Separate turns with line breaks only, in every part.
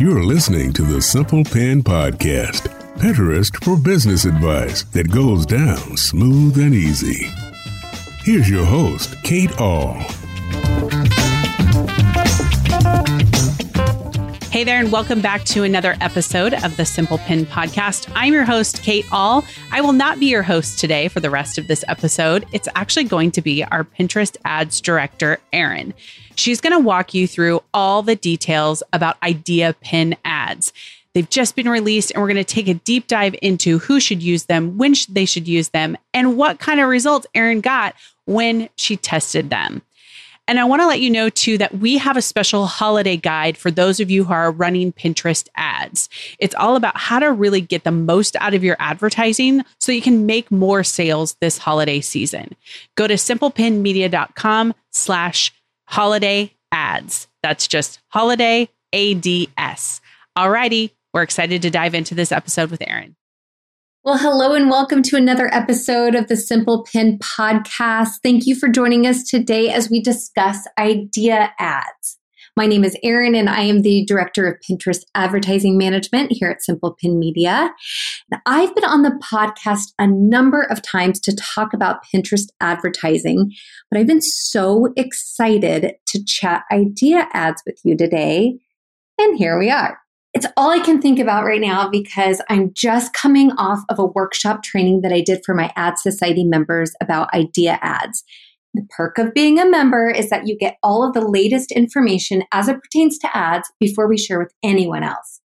You're listening to the Simple Pin Podcast, Pinterest for business advice that goes down smooth and easy. Here's your host, Kate Ahl.
Hey there, and welcome back to another episode of the Simple Pin Podcast. I'm your host, Kate Ahl. I will not be your host today for the rest of this episode. It's actually going to be our Pinterest ads director, Erin. She's going to walk you through all the details about Idea Pin ads. They've just been released, and we're going to take a deep dive into who should use them, when they should use them, and what kind of results Erin got when she tested them. And I want to let you know too that we have a special holiday guide for those of you who are running Pinterest ads. It's all about how to really get the most out of your advertising so you can make more sales this holiday season. Go to simplepinmedia.com slash holiday ads. That's just holiday ADS. Alrighty, we're excited to dive into this episode with Erin.
Well, hello and welcome to another episode of the Simple Pin podcast. Thank you for joining us today as we discuss idea ads. My name is Erin and I am the Director of Pinterest Advertising Management here at Simple Pin Media. I've been on the podcast a number of times to talk about Pinterest advertising, but I've been so excited to chat idea ads with you today. And here we are. It's all I can think about right now because I'm just coming off of a workshop training that I did for my Ad Society members about idea ads. The perk of being a member is that you get all of the latest information as it pertains to ads before we share with anyone else.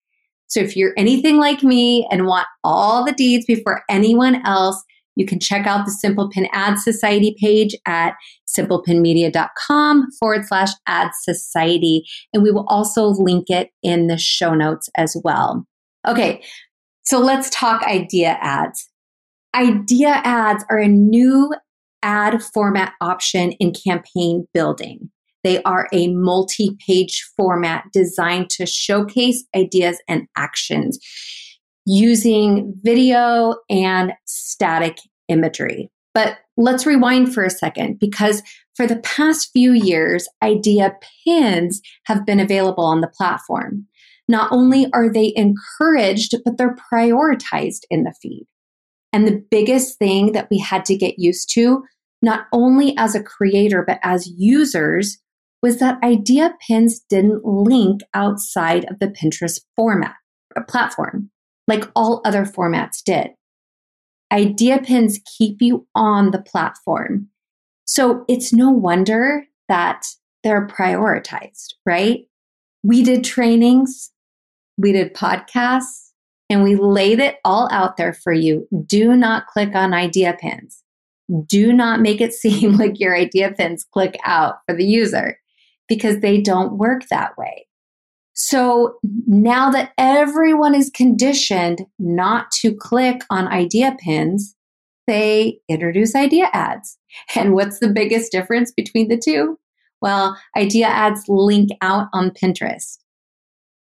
So if you're anything like me and want all the deeds before anyone else, you can check out the Simple Pin Ad Society page at simplepinmedia.com forward slash ad society. And we will also link it in the show notes as well. Okay, so let's talk idea ads. Idea ads are a new ad format option in campaign building. They are a multi page format designed to showcase ideas and actions using video and static imagery. But let's rewind for a second because for the past few years, idea pins have been available on the platform. Not only are they encouraged, but they're prioritized in the feed. And the biggest thing that we had to get used to, not only as a creator, but as users, was that idea pins didn't link outside of the Pinterest format platform like all other formats did. Idea pins keep you on the platform. So it's no wonder that they're prioritized, right? We did trainings, we did podcasts, and we laid it all out there for you. Do not click on idea pins. Do not make it seem like your idea pins click out for the user because they don't work that way. So now that everyone is conditioned not to click on idea pins, they introduce idea ads. And what's the biggest difference between the two? Well, idea ads link out on Pinterest.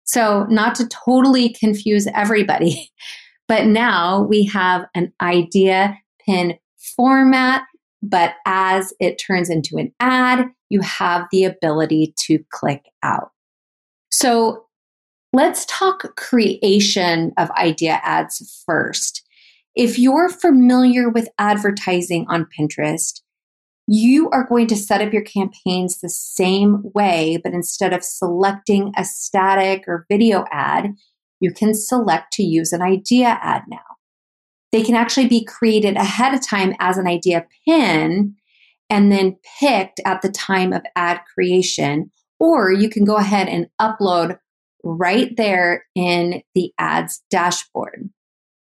So, not to totally confuse everybody, but now we have an idea pin format, but as it turns into an ad, you have the ability to click out. So let's talk creation of idea ads first. If you're familiar with advertising on Pinterest, you are going to set up your campaigns the same way, but instead of selecting a static or video ad, you can select to use an idea ad now. They can actually be created ahead of time as an idea pin and then picked at the time of ad creation or you can go ahead and upload right there in the ads dashboard.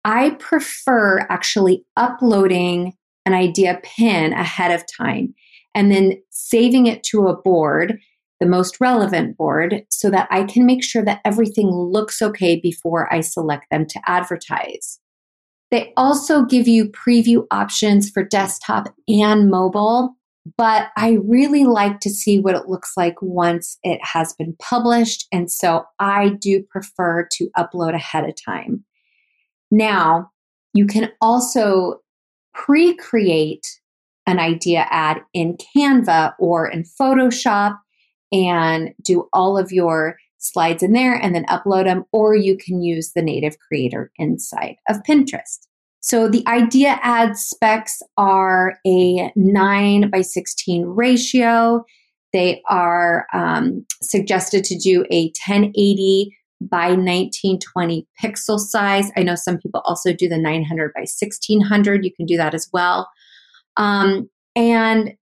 I prefer actually uploading an idea pin ahead of time and then saving it to a board, the most relevant board, so that I can make sure that everything looks okay before I select them to advertise. They also give you preview options for desktop and mobile but I really like to see what it looks like once it has been published. And so I do prefer to upload ahead of time. Now, you can also pre create an idea ad in Canva or in Photoshop and do all of your slides in there and then upload them, or you can use the native creator inside of Pinterest. So the idea ad specs are a 9 by 16 ratio. They are um, suggested to do a 1080 by 1920 pixel size. I know some people also do the 900 by 1600. You can do that as well. Um, and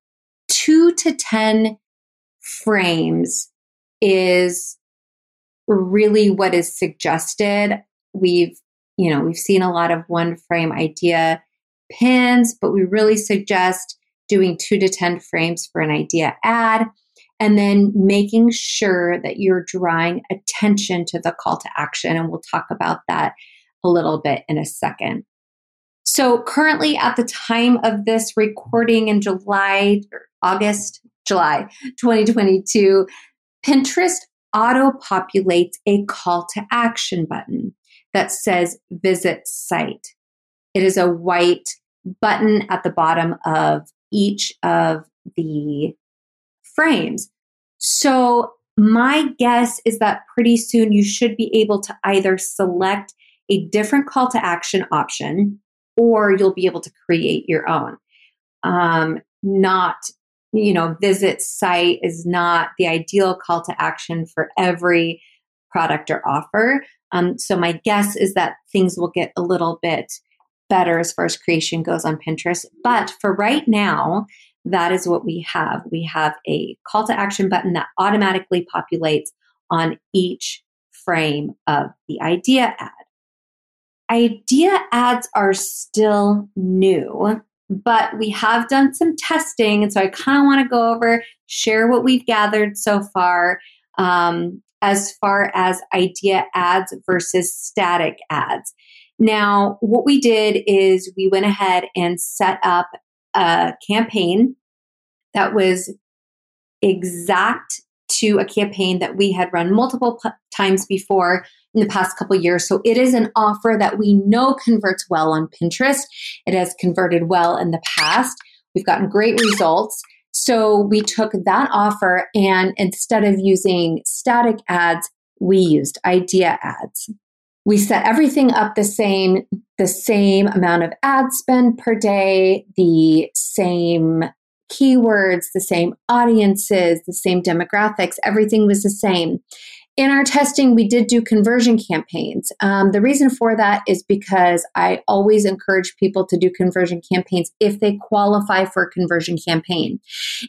two to 10 frames is really what is suggested. We've you know, we've seen a lot of one frame idea pins, but we really suggest doing two to 10 frames for an idea ad and then making sure that you're drawing attention to the call to action. And we'll talk about that a little bit in a second. So, currently, at the time of this recording in July, August, July 2022, Pinterest auto populates a call to action button that says visit site. It is a white button at the bottom of each of the frames. So, my guess is that pretty soon you should be able to either select a different call to action option or you'll be able to create your own. Um, not, you know, visit site is not the ideal call to action for every product or offer. Um, so my guess is that things will get a little bit better as far as creation goes on Pinterest. But for right now, that is what we have. We have a call to action button that automatically populates on each frame of the idea ad. Idea ads are still new, but we have done some testing. And so I kind of want to go over, share what we've gathered so far. Um, as far as idea ads versus static ads. Now, what we did is we went ahead and set up a campaign that was exact to a campaign that we had run multiple p- times before in the past couple years. So it is an offer that we know converts well on Pinterest. It has converted well in the past. We've gotten great results. So we took that offer and instead of using static ads, we used idea ads. We set everything up the same, the same amount of ad spend per day, the same keywords, the same audiences, the same demographics, everything was the same. In our testing, we did do conversion campaigns. Um, the reason for that is because I always encourage people to do conversion campaigns if they qualify for a conversion campaign.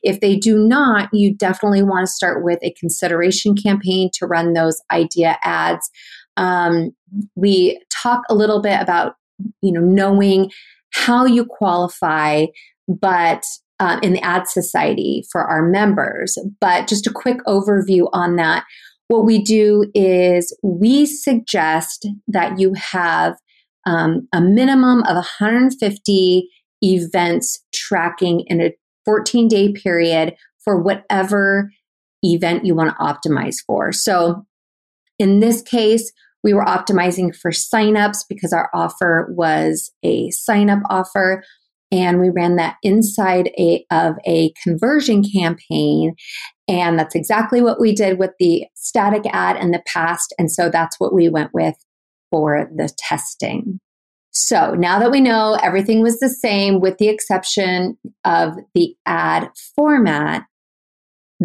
If they do not, you definitely want to start with a consideration campaign to run those idea ads. Um, we talk a little bit about you know knowing how you qualify, but uh, in the ad society for our members. But just a quick overview on that what we do is we suggest that you have um, a minimum of 150 events tracking in a 14 day period for whatever event you want to optimize for. So in this case, we were optimizing for signups because our offer was a sign up offer and we ran that inside a, of a conversion campaign. And that's exactly what we did with the static ad in the past. And so that's what we went with for the testing. So now that we know everything was the same with the exception of the ad format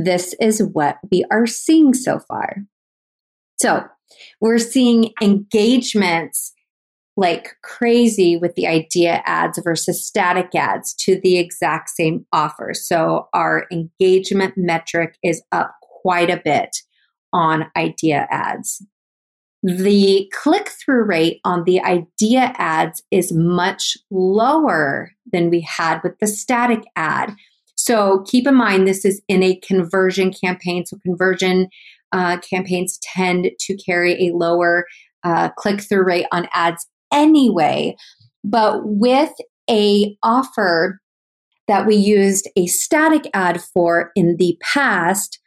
this is what we are seeing so far. So we're seeing engagements like crazy with the idea ads versus static ads to the exact same offer. So our engagement metric is up quite a bit on idea ads. The click through rate on the idea ads is much lower than we had with the static ad. So keep in mind, this is in a conversion campaign. So conversion uh, campaigns tend to carry a lower uh, click through rate on ads anyway. But with a offer that we used a static ad for in the past,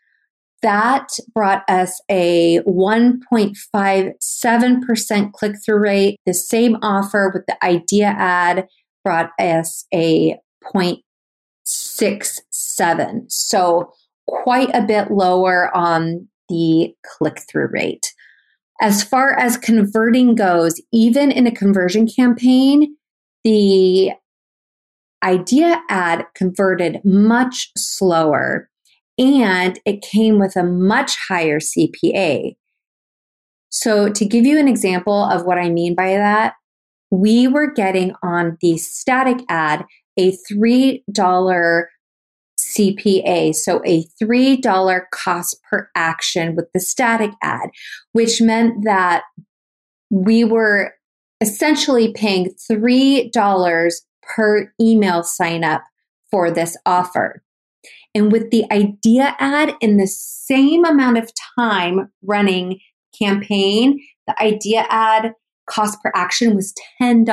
that brought us a 1.57% click through rate. The same offer with the idea ad brought us a 0.67. So quite a bit lower on the click through rate. As far as converting goes, even in a conversion campaign, the idea ad converted much slower and it came with a much higher CPA. So, to give you an example of what I mean by that, we were getting on the static ad a $3 CPA, so a $3 cost per action with the static ad, which meant that we were essentially paying $3 per email sign up for this offer. And with the idea ad in the same amount of time running campaign, the idea ad cost per action was $10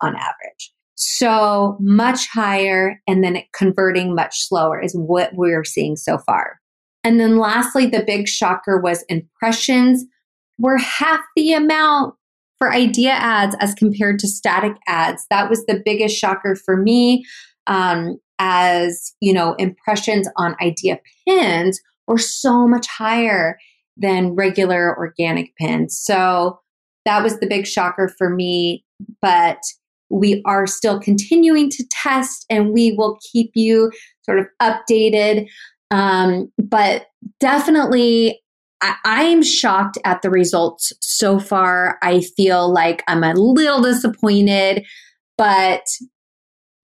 on average. So much higher and then converting much slower is what we're seeing so far. And then lastly, the big shocker was impressions were half the amount for idea ads as compared to static ads. That was the biggest shocker for me. Um, as you know, impressions on idea pins were so much higher than regular organic pins. So that was the big shocker for me. But we are still continuing to test and we will keep you sort of updated. Um, but definitely, I, am shocked at the results so far. I feel like I'm a little disappointed, but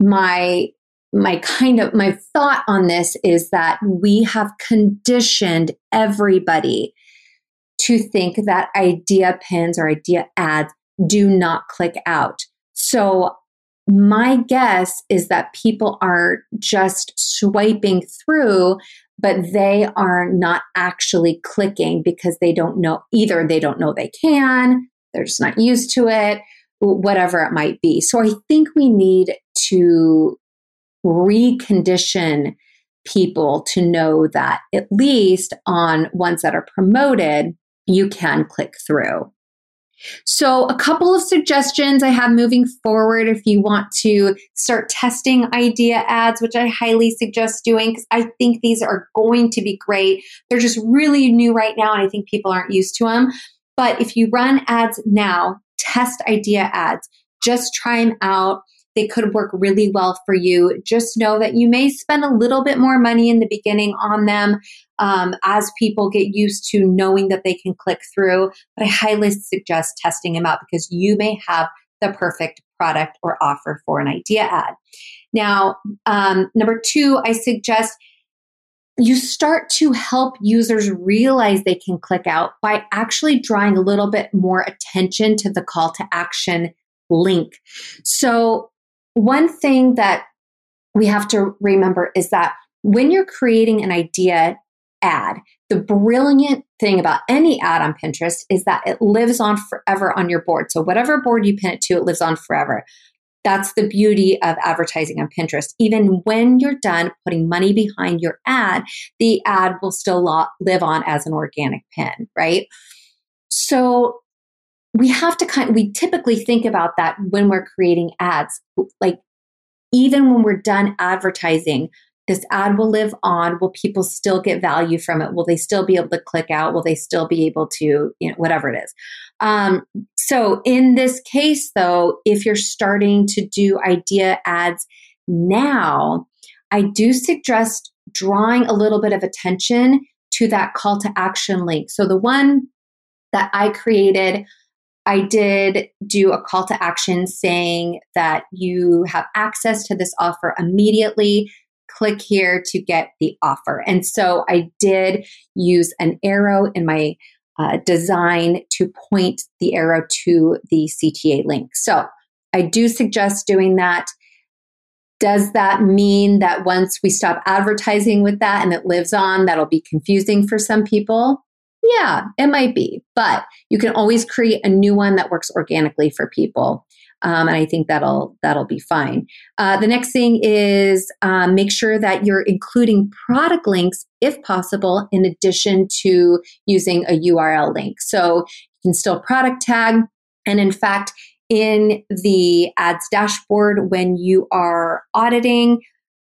my my kind of my thought on this is that we have conditioned everybody to think that idea pins or idea ads do not click out. So my guess is that people are just swiping through, but they are not actually clicking because they don't know either they don't know they can, they're just not used to it, whatever it might be. So I think we need to recondition people to know that at least on ones that are promoted, you can click through. So, a couple of suggestions I have moving forward if you want to start testing idea ads, which I highly suggest doing because I think these are going to be great. They're just really new right now, and I think people aren't used to them. But if you run ads now, test idea ads, just try them out. They could work really well for you. Just know that you may spend a little bit more money in the beginning on them um, as people get used to knowing that they can click through. But I highly suggest testing them out because you may have the perfect product or offer for an idea ad. Now, um, number two, I suggest you start to help users realize they can click out by actually drawing a little bit more attention to the call to action link. So, one thing that we have to remember is that when you're creating an idea ad, the brilliant thing about any ad on Pinterest is that it lives on forever on your board. So, whatever board you pin it to, it lives on forever. That's the beauty of advertising on Pinterest. Even when you're done putting money behind your ad, the ad will still live on as an organic pin, right? So, we have to kind we typically think about that when we're creating ads. Like even when we're done advertising this ad will live on. Will people still get value from it? Will they still be able to click out? Will they still be able to you know whatever it is. Um, so in this case though if you're starting to do idea ads now i do suggest drawing a little bit of attention to that call to action link. So the one that i created I did do a call to action saying that you have access to this offer immediately. Click here to get the offer. And so I did use an arrow in my uh, design to point the arrow to the CTA link. So I do suggest doing that. Does that mean that once we stop advertising with that and it lives on, that'll be confusing for some people? Yeah, it might be, but you can always create a new one that works organically for people. Um, and I think that'll that'll be fine. Uh, the next thing is um, make sure that you're including product links, if possible, in addition to using a URL link. So you can still product tag, and in fact, in the ads dashboard when you are auditing.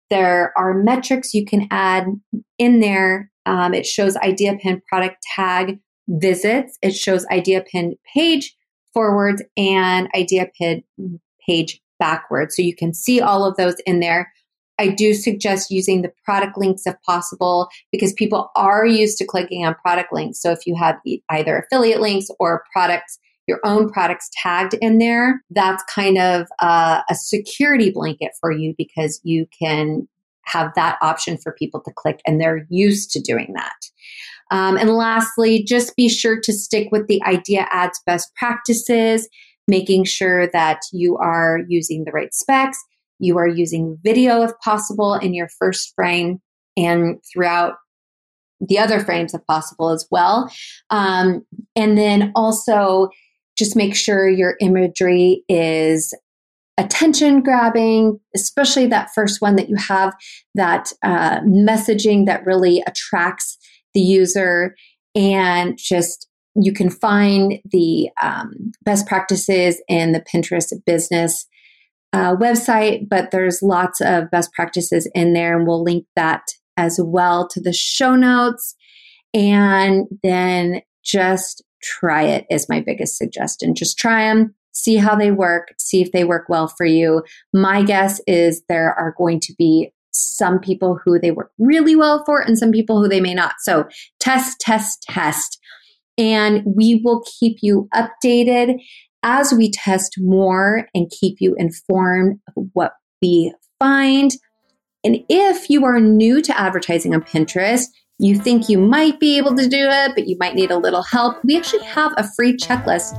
There are metrics you can add in there. Um, it shows Idea Pin product tag visits. It shows Idea Pin page forwards and Idea Pin page backwards. So you can see all of those in there. I do suggest using the product links if possible because people are used to clicking on product links. So if you have either affiliate links or products, your own products tagged in there, that's kind of a, a security blanket for you because you can have that option for people to click and they're used to doing that. Um, and lastly, just be sure to stick with the Idea Ads best practices, making sure that you are using the right specs, you are using video if possible in your first frame and throughout the other frames if possible as well. Um, and then also just make sure your imagery is attention grabbing, especially that first one that you have that uh, messaging that really attracts the user and just you can find the um, best practices in the Pinterest business uh, website, but there's lots of best practices in there, and we'll link that as well to the show notes. And then just try it is my biggest suggestion. Just try them, see how they work, see if they work well for you. My guess is there are going to be some people who they work really well for and some people who they may not. So test, test, test. And we will keep you updated as we test more and keep you informed of what we find. And if you are new to advertising on Pinterest, you think you might be able to do it, but you might need a little help, we actually have a free checklist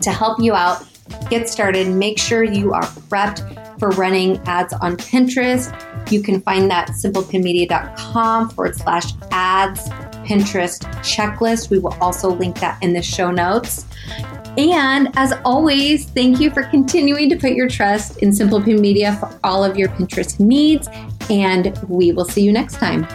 to help you out. Get started, make sure you are prepped for running ads on Pinterest. You can find that simplepinmedia.com forward slash ads Pinterest checklist. We will also link that in the show notes. And as always, thank you for continuing to put your trust in Simple Pin Media for all of your Pinterest needs. And we will see you next time.